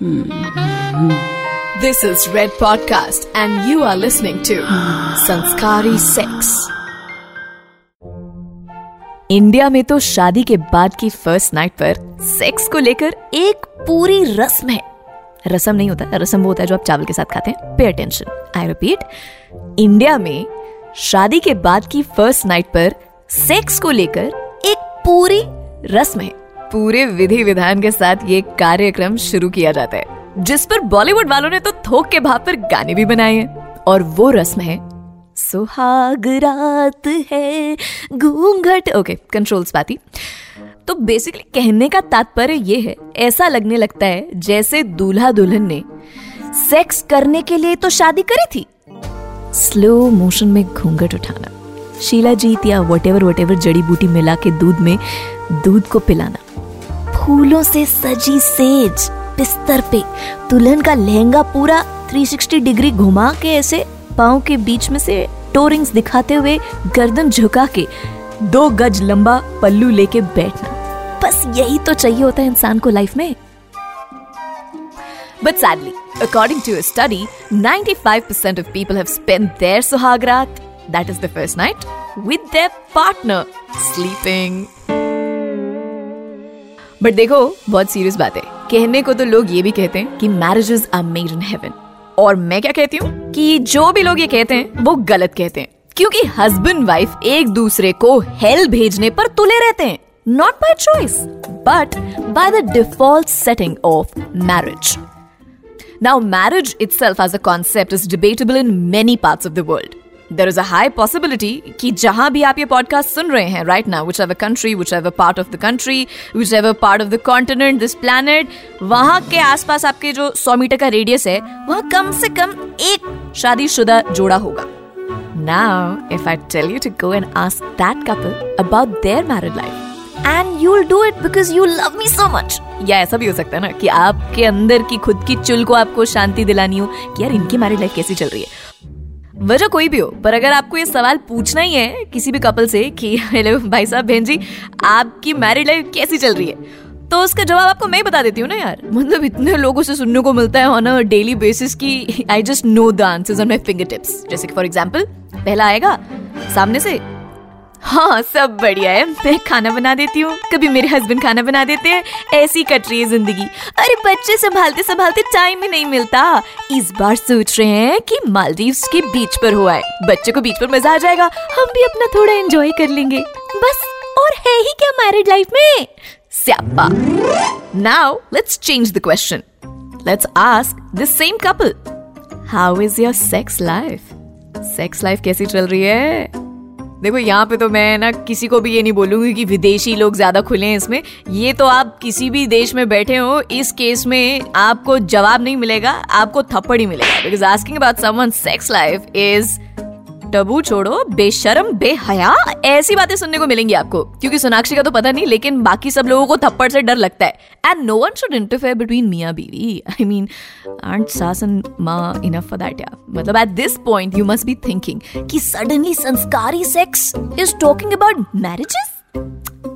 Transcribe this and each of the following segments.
This is Red Podcast, and you are listening to Sanskari Sex. India में तो शादी के बाद की फ़र्स्ट नाइट पर सेक्स को लेकर एक पूरी रस्म है। रसम नहीं होता रसम वो होता है जो आप चावल के साथ खाते हैं। Pay attention I repeat India में शादी के बाद की फ़र्स्ट नाइट पर सेक्स को लेकर एक पूरी रस्म है। पूरे विधि विधान के साथ ये कार्यक्रम शुरू किया जाता है, जिस पर बॉलीवुड वालों ने तो थोक के भाव पर गाने भी बनाए हैं, और वो रस्म है, सुहाग रात है घूंघट ओके कंट्रोल्स पाती तो बेसिकली कहने का तात्पर्य ये है, ऐसा लगने लगता है, जैसे दूल्हा दुल्हन ने सेक्स करने के लिए तो शादी करी थी। स्लो मोशन में घूंघट उठाना शीलाजीत या वट एवर वट एवर जड़ी बूटी मिला के दूध में दूध को पिलाना। फूलों से सजी सेज बिस्तर पे। दुल्हन का लहंगा पूरा 360 डिग्री घुमा के ऐसे पाओ के बीच में से टोरिंग्स दिखाते हुए गर्दन झुका के दो गज लंबा पल्लू लेके बैठना। बस यही तो चाहिए होता है इंसान को लाइफ में। But sadly according to study 95% percent of people have first night with partner sleeping but देखो बहुत सीरियस बात है। कहने को तो लोग ये भी कहते हैं कि marriages are made in heaven और मैं क्या कहती हूँ? कि जो भी लोग ये कहते हैं वो गलत कहते हैं। क्योंकि हस्बैंड वाइफ एक दूसरे को हेल भेजने पर तुले रहते हैं। Not by choice but by the default setting of marriage Now, marriage itself as a concept is debatable in many parts of the world. Is a high possibility कि जहाँ भी आप ये पॉडकास्ट सुन रहे हैं right now whichever country whichever part of the country whichever part of the continent this planet वहाँ के आसपास आपके जो सौ मीटर का रेडियस है वहाँ कम से कम एक शादीशुदा जोड़ा होगा। Now, if I tell you to go and ask that couple about their married life, and you do it because you love me so much या ऐसा भी हो सकता है ना कि आपके अंदर की खुद की चुल को आपको शांति दिलानी हो कि यार इनकी मैरिड लाइफ कैसी चल रही है। वजह कोई भी हो, पर अगर आपको ये सवाल पूछना ही है किसी भी कपल से कि, हेलो भाई साहब, बहन जी, आपकी मैरिड लाइफ कैसी चल रही है? तो उसका जवाब आपको मैं बता देती हूँ ना यार। मतलब इतने लोगों से सुनने को मिलता है ऑन अ डेली बेसिस की I just know the answers on my fingertips जैसे कि फॉर एग्ज़ाम्पल पहला आएगा सामने से हाँ सब बढ़िया है। मैं खाना बना देती हूँ। कभी मेरे हस्बैंड खाना बना देते हैं, ऐसी कट रही है ज़िंदगी। अरे, बच्चे संभालते संभालते टाइम ही नहीं मिलता। इस बार सोच रहे हैं कि मालदीव्स के बीच पर हुआ है। बच्चे को बीच पर मज़ा आ जाएगा। हम भी अपना थोड़ा एंजॉय कर लेंगे। बस, और है ही क्या मैरिड लाइफ में? स्यापा। Now let's change the question let's ask the same couple how is your sex life sex life कैसी चल रही है? देखो, यहाँ पे तो मैं ना किसी को भी ये नहीं बोलूँगी कि विदेशी लोग ज़्यादा खुले हैं इसमें। ये तो आप किसी भी देश में बैठे हो, इस केस में आपको जवाब नहीं मिलेगा, आपको थप्पड़ ही मिलेगा। Because asking about someone sex life is taboo छोड़ो, बेशरम, बेहया, ऐसी बातें सुनने को मिलेंगी आपको। क्योंकि सोनाक्षी का तो पता नहीं, लेकिन बाकी सब लोगों को थप्पड़ से डर लगता है। And no one should interfere between मिया बीवी आई मीन आंट सास एंड माँ इनफ फॉर दैट मतलब at this point you must be thinking कि suddenly Sanskari sex is talking about marriages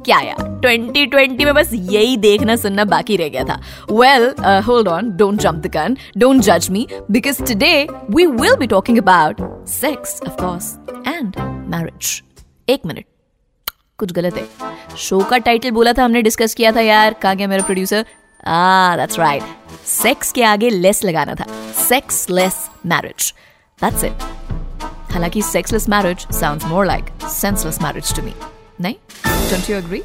क्या यार? 2020 में बस यही देखना सुनना बाकी रह गया था। Well hold on don't jump the gun don't जज me because today we will be talking about sex of course and marriage एक मिनट कुछ गलत है। शो का टाइटल बोला था, हमने डिस्कस किया था यार, कहा गया मेरा प्रोड्यूसर दैट्स राइट सेक्स के आगे लेस लगाना था। Sex less marriage that's it हालाँकि sexless marriage sounds more like senseless marriage to me Don't you agree?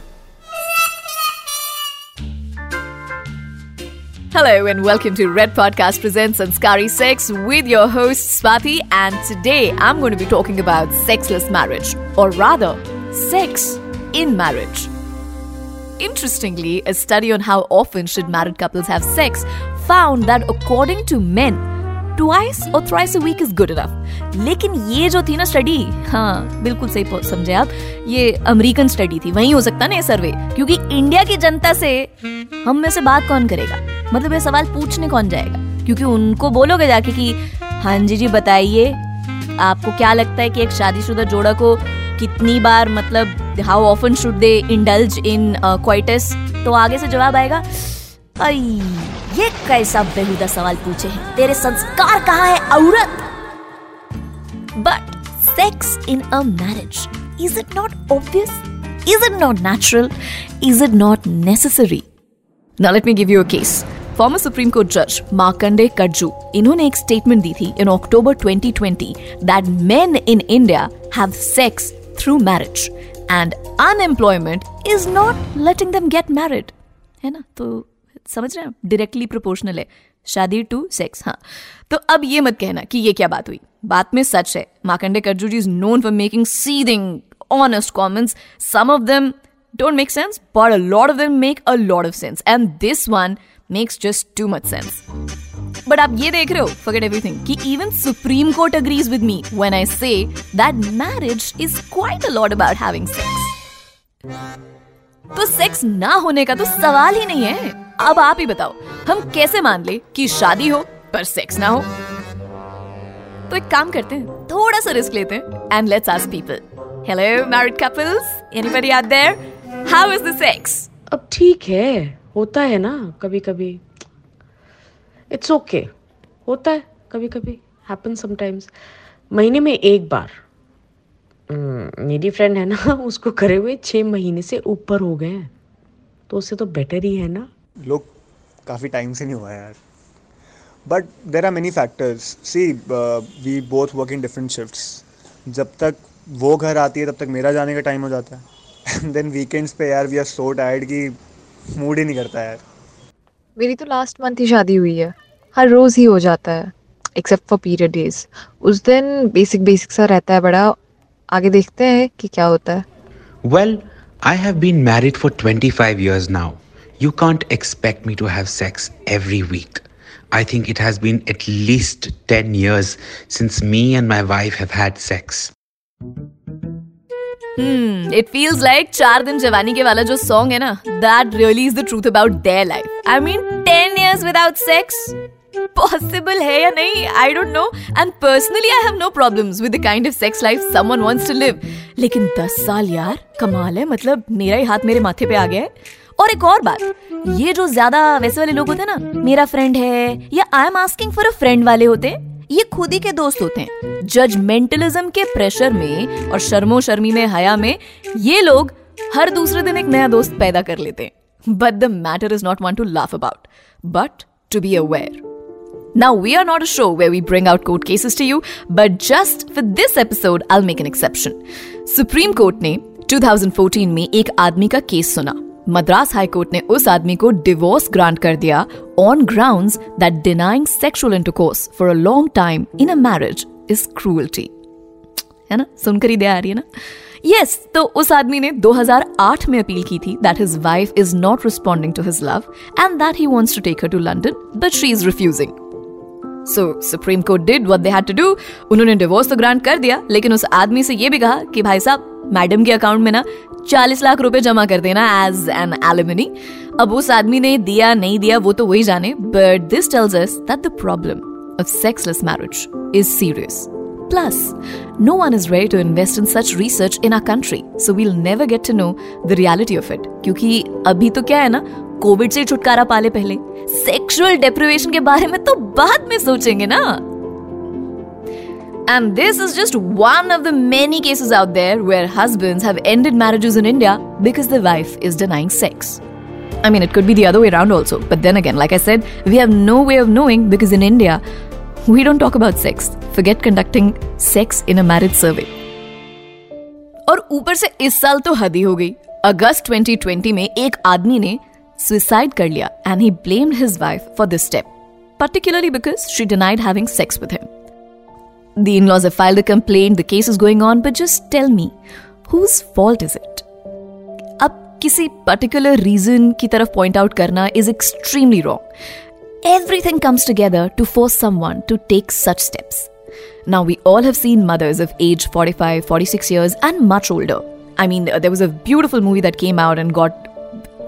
Hello and welcome to Red Podcast Presents Sanskari Sex with your host Swati and today I'm going to be talking about sexless marriage or rather sex in marriage. Interestingly, a study on how often should married couples have sex found that according to men twice और thrice a week is good enough लेकिन ये जो थी ना study हाँ बिल्कुल सही समझे आप। ये अमेरिकन स्टडी थी, वही हो सकता ना ये सर्वे क्योंकि इंडिया की जनता से हम में से बात कौन करेगा? मतलब ये सवाल पूछने कौन जाएगा? क्योंकि उनको बोलोगे जाके कि हाँ जी जी, बताइए, आपको क्या लगता है कि एक शादीशुदा जोड़ा को कितनी बार मतलब how often should they indulge in coitus तो आगे से जवाब आएगा ये कैसा बेहुदा सवाल पूछे हैं। तेरे संस्कार कहाँ है, औरत? But sex in a marriage is it not obvious is it not natural is it not necessary now let me give you a case former supreme court जज मार्कंडे कटजू इन्होंने एक स्टेटमेंट दी थी in October 2020 that men in India have sex through marriage and unemployment is not letting them get married है ना? तो समझ रहे हैं? डायरेक्टली प्रोपोर्शनल है। शादी टू सेक्स हाँ। तो अब ये मत कहना कि ये क्या बात हुई। बात में सच है। Markandey Katju ji is known for making seething honest comments some of them don't make sense but a lot of them make a lot of sense and this one makes just too much sense but आप ये देख रहे हो forget everything कि even supreme court agrees with me when I say that marriage is quite a lot about having sex तो sex ना होने का तो सवाल ही नहीं है। अब आप ही बताओ हम कैसे मान ले कि शादी हो पर सेक्स ना हो? तो एक काम करते हैं थोड़ा सा रिस्क लेते हैं and let's ask people hello married couples anybody out there how is the sex अब ठीक है होता है ना कभी कभी इट्स ओके okay. होता है कभी कभी हैपन समटाइम्स महीने में एक बार। हम्म, मेरी फ्रेंड है ना उसको करे हुए छः महीने से ऊपर हो गए हैं। तो उससे तो बेटर ही है ना। लोग काफ़ी टाइम से नहीं हुआ यार। But there are many factors see we both work in different shifts जब तक वो घर आती है तब तक मेरा जाने का टाइम हो जाता है। एंड देन वीकेंड्स पे यार वी आर सो टायर्ड कि मूड ही नहीं करता यार। मेरी तो लास्ट मंथ ही शादी हुई है। हर रोज ही हो जाता है एक्सेप्ट फॉर पीरियड डेज़ उस दिन बेसिक बेसिक सा रहता है बड़ा। आगे देखते हैं कि क्या होता है। Well, I have been married for 25 years now. You can't expect me to have sex every week. I think it has been at least 10 years since me and my wife have had sex. Hmm, it feels like चार दिन जवानी के वाला जो song है ना that really is the truth about their life. I mean, 10 years without sex? Possible है या नहीं? I don't know. And personally, I have no problems with the kind of sex life someone wants to live. लेकिन 10 साल यार कमाल है मतलब मेरा ही हाथ मेरे माथे पे आ गया है और एक और बात ये जो ज़्यादा वैसे वाले लोग होते हैं ना मेरा फ्रेंड है या I am asking for a friend वाले होते हैं ये खुद ही के दोस्त होते हैं। जजमेंटलिज्म के प्रेशर में और शर्मो शर्मी में हया में ये लोग हर दूसरे दिन एक नया दोस्त पैदा कर लेते हैं। But the matter is not one to laugh about but to be aware Now, we are not a show where we bring out court cases to you, but just for this episode, I'll make an exception. Supreme Court ने 2014 में एक आदमी का case सुना। Madras high court ने उस आदमी को डिवोर्स ग्रांट कर दिया on grounds that denying sexual intercourse for a long time in a marriage is cruelty है ना? सुनकर ही दया आ रही है ना? यस yes, तो उस आदमी ने 2008 में अपील की थी that his wife is not responding to his love and that he wants to take her to London but she is refusing so supreme court did what they had to do उन्होंने divorce तो grant कर दिया लेकिन उस आदमी से ये भी कहा कि भाई साहब मैडम के अकाउंट में ना चालीस लाख रुपए जमा कर देना एज एन एलिमनी अब उस आदमी ने दिया नहीं दिया वो तो वही जाने। But this tells us that the problem of sexless marriage is serious Plus, no one is ready to invest in such research in our country, so we'll never get to know the reality of it. क्योंकि अभी तो क्या है ना Covid से छुटकारा पाले पहले। सेक्सुअल डेप्रिवेशन के बारे में तो बाद में सोचेंगे ना। And this is just one of the many cases out there where husbands have ended marriages in India because the wife is denying sex. I mean, it could be the other way around also. But then again, like I said, we have no way of knowing because in India, we don't talk about sex. Forget conducting sex in a marriage survey. और ऊपर से इस साल तो हद ही हो गई अगस्त 2020 में एक आदमी ने सुसाइड कर लिया and he blamed his wife for this step particularly because she denied having sex with him. The in laws have filed a complaint, the case is going on, but just tell me, whose fault is it? अब किसी particular reason की तरफ point out करना is extremely wrong everything comes together to force someone to take such steps Now, we all have seen mothers of age 45, 46 years, and much older. I mean, there was a beautiful movie that came out and got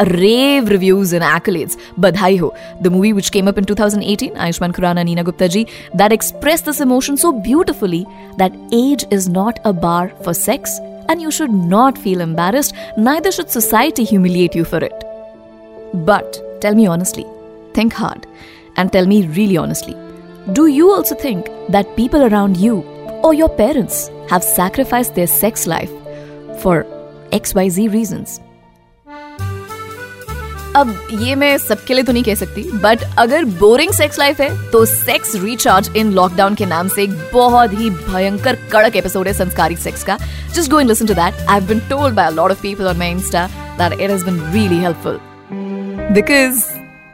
rave reviews and accolades. Badhai Ho, the movie which came up in 2018, Ayushman Khurrana, Neena Gupta ji, that expressed this emotion so beautifully that age is not a bar for sex and you should not feel embarrassed, neither should society humiliate you for it. But tell me honestly, think hard. and tell me really honestly do you also think that people around you or your parents have sacrificed their sex life for XYZ reasons? अब ये मैं सबके लिए तो नहीं कह सकती but अगर बोरिंग सेक्स लाइफ है तो सेक्स रिचार्ज इन लॉकडाउन के नाम से एक बहुत ही भयंकर कड़क एपिसोड है संस्कारी सेक्स का। Just go and listen to that I have been told by a lot of people on my insta that it has been really helpful because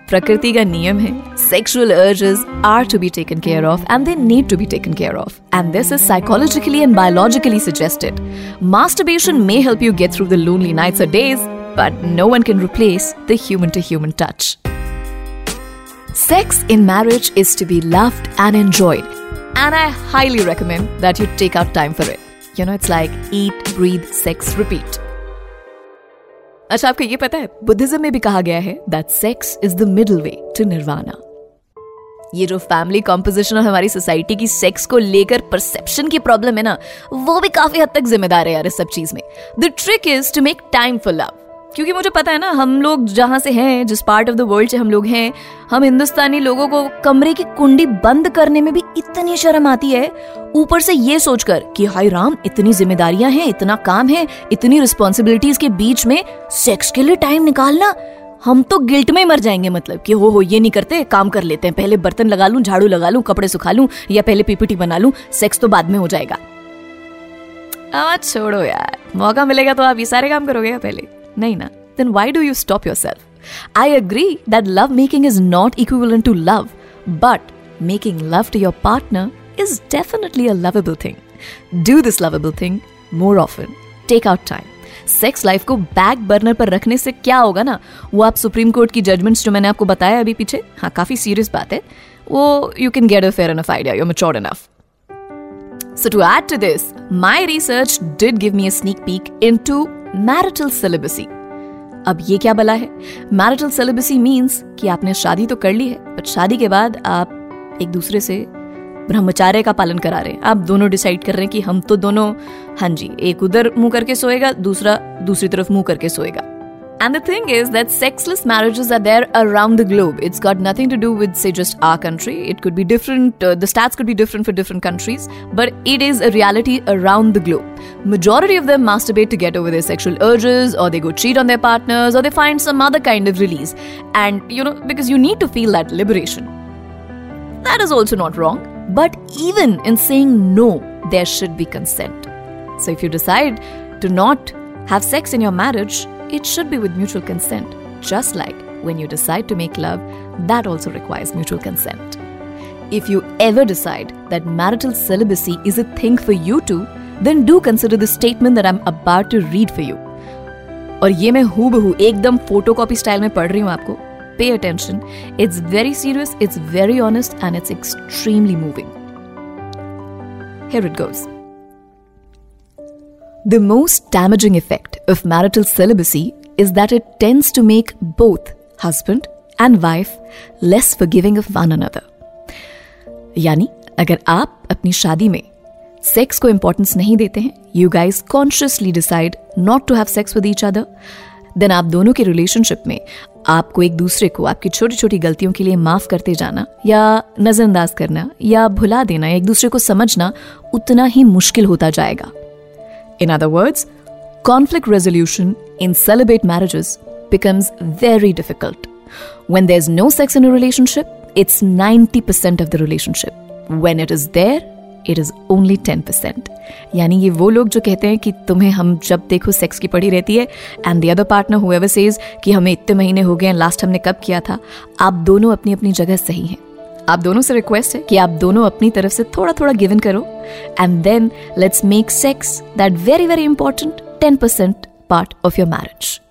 प्रकृति का नियम है sexual urges are to be taken care of and they need to be taken care of and this is psychologically and biologically suggested masturbation may help you get through the lonely nights और days but no one can replace the human to human touch. Sex in marriage is to be loved and enjoyed, and I highly recommend that you take out time for it. You know, it's like eat, breathe, sex, repeat. अच्छा आपको ये पता है Buddhism में भी कहा गया है that sex is the middle way to nirvana ये जो फैमिली कॉम्पोजिशन और हमारी सोसाइटी की सेक्स को लेकर परसेप्शन की प्रॉब्लम है ना वो भी काफी हद तक जिम्मेदार है यार इस सब चीज में the trick is to make time for love क्योंकि मुझे पता है ना, हम लोग जहाँ से हैं, जिस पार्ट ऑफ़ द वर्ल्ड से हम लोग हैं, हम हिंदुस्तानी लोगों को कमरे की कुंडी बंद करने में भी इतनी शर्म आती है। ऊपर से ये सोचकर कि हाय राम, इतनी जिम्मेदारियाँ हैं, इतना काम है, इतनी रिस्पॉन्सिबिलिटीज के बीच में सेक्स के लिए टाइम निकालना, हम तो गिल्ट में मर जाएँगे मतलब कि हो हो, ये नहीं करते, काम कर लेते हैं। पहले बर्तन लगा लूँ, झाड़ू लगा लूँ, कपड़े सुखा लूँ, या पहले पीपीटी बना लूँ सेक्स तो बाद में हो जाएगा। छोड़ो यार, मौका मिलेगा तो आप ये सारे काम करोगे या पहले? naina, then why do you stop yourself? I agree that love making is not equivalent to love, but making love to your partner is definitely a lovable thing. Do this lovable thing more often. Take out time. Sex life को back burner पर रखने से क्या होगा ना वो आप supreme court की जजमेंट्स जो मैंने आपको बताया अभी पीछे हाँ काफी सीरियस बात है वो you can get a fair enough idea you mature enough So to add to this, my research did give me a sneak peek into marital celibacy अब ये क्या बला है मैरिटल सेलिबसी मीन्स कि आपने शादी तो कर ली है बट शादी के बाद आप एक दूसरे से ब्रह्मचार्य का पालन करा रहे हैं आप दोनों डिसाइड कर रहे हैं कि हम तो दोनों हाँ जी एक उधर मुँह करके सोएगा दूसरा दूसरी तरफ़ मुँह करके सोएगा And the thing is that sexless marriages are there around the globe. It's got nothing to do with, say, just our country. It could be different, uh, the stats could be different for different countries, but it is a reality around the globe. Majority of them masturbate to get over their sexual urges, or they go cheat on their partners, or they find some other kind of release. And, you know, because you need to feel that liberation. That is also not wrong. But even in saying no, there should be consent. So if you decide to not have sex in your marriage, it should be with mutual consent, just like when you decide to make love, that also requires mutual consent. If you ever decide that marital celibacy is a thing for you too, then do consider the statement that I'm about to read for you. और ये मैं हूँ बहू एकदम photocopy style में पढ़ रही हूँ आपको pay attention it's very serious it's very honest and it's extremely moving Here it goes. The most damaging effect of marital celibacy is that it tends to make both husband and wife less forgiving of one another. यानी अगर आप अपनी शादी में sex को importance नहीं देते हैं। You guys consciously decide not to have sex with each other then आप दोनों के रिलेशनशिप में आपको एक दूसरे को आपकी छोटी छोटी गलतियों के लिए माफ़ करते जाना या नजरअंदाज करना या भुला देना, एक दूसरे को समझना उतना ही मुश्किल होता जाएगा। In other words conflict resolution in celibate marriages becomes very difficult when there is no sex in relationship it's ninety percent of the relationship when it is there it is only ten percent यानी ये वो लोग जो कहते हैं कि तुम्हें हम जब देखो सेक्स की पड़ी रहती है and the other partner however says कि हमें इतने महीने हो गए लास्ट हमने कब किया था, आप दोनों अपनी अपनी जगह सही हैं। आप दोनों से रिक्वेस्ट है कि आप दोनों अपनी तरफ़ से थोड़ा थोड़ा गिवन करो and then let's make sex that very very important ten percent part of your marriage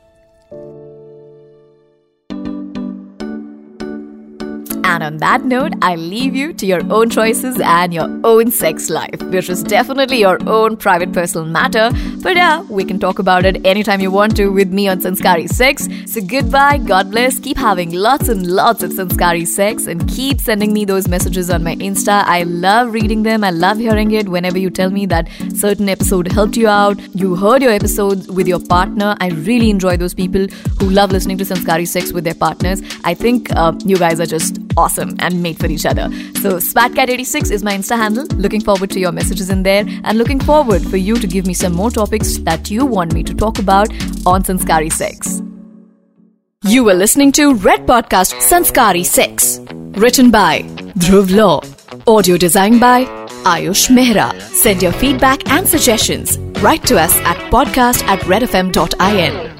And on that note, I leave you to your own choices and your own sex life, which is definitely your own private personal matter. But yeah, we can talk about it anytime you want to with me on Sanskari Sex. So goodbye, God bless, keep having lots and lots of Sanskari Sex and keep sending me those messages on my Insta. I love reading them, I love hearing it whenever you tell me that certain episode helped you out, you heard your episode with your partner. I really enjoy those people who love listening to Sanskari Sex with their partners. I think uh, you guys are just awesome and made for each other. So SpatCat86 is my Insta handle. Looking forward to your messages in there and looking forward for you to give me some more topics that you want me to talk about on Sanskari Sex. You were listening to Red Podcast Sanskari Sex. Written by Dhruv Law. Audio designed by Ayush Mehra. Send your feedback and suggestions. Write to us at podcast at redfm.in.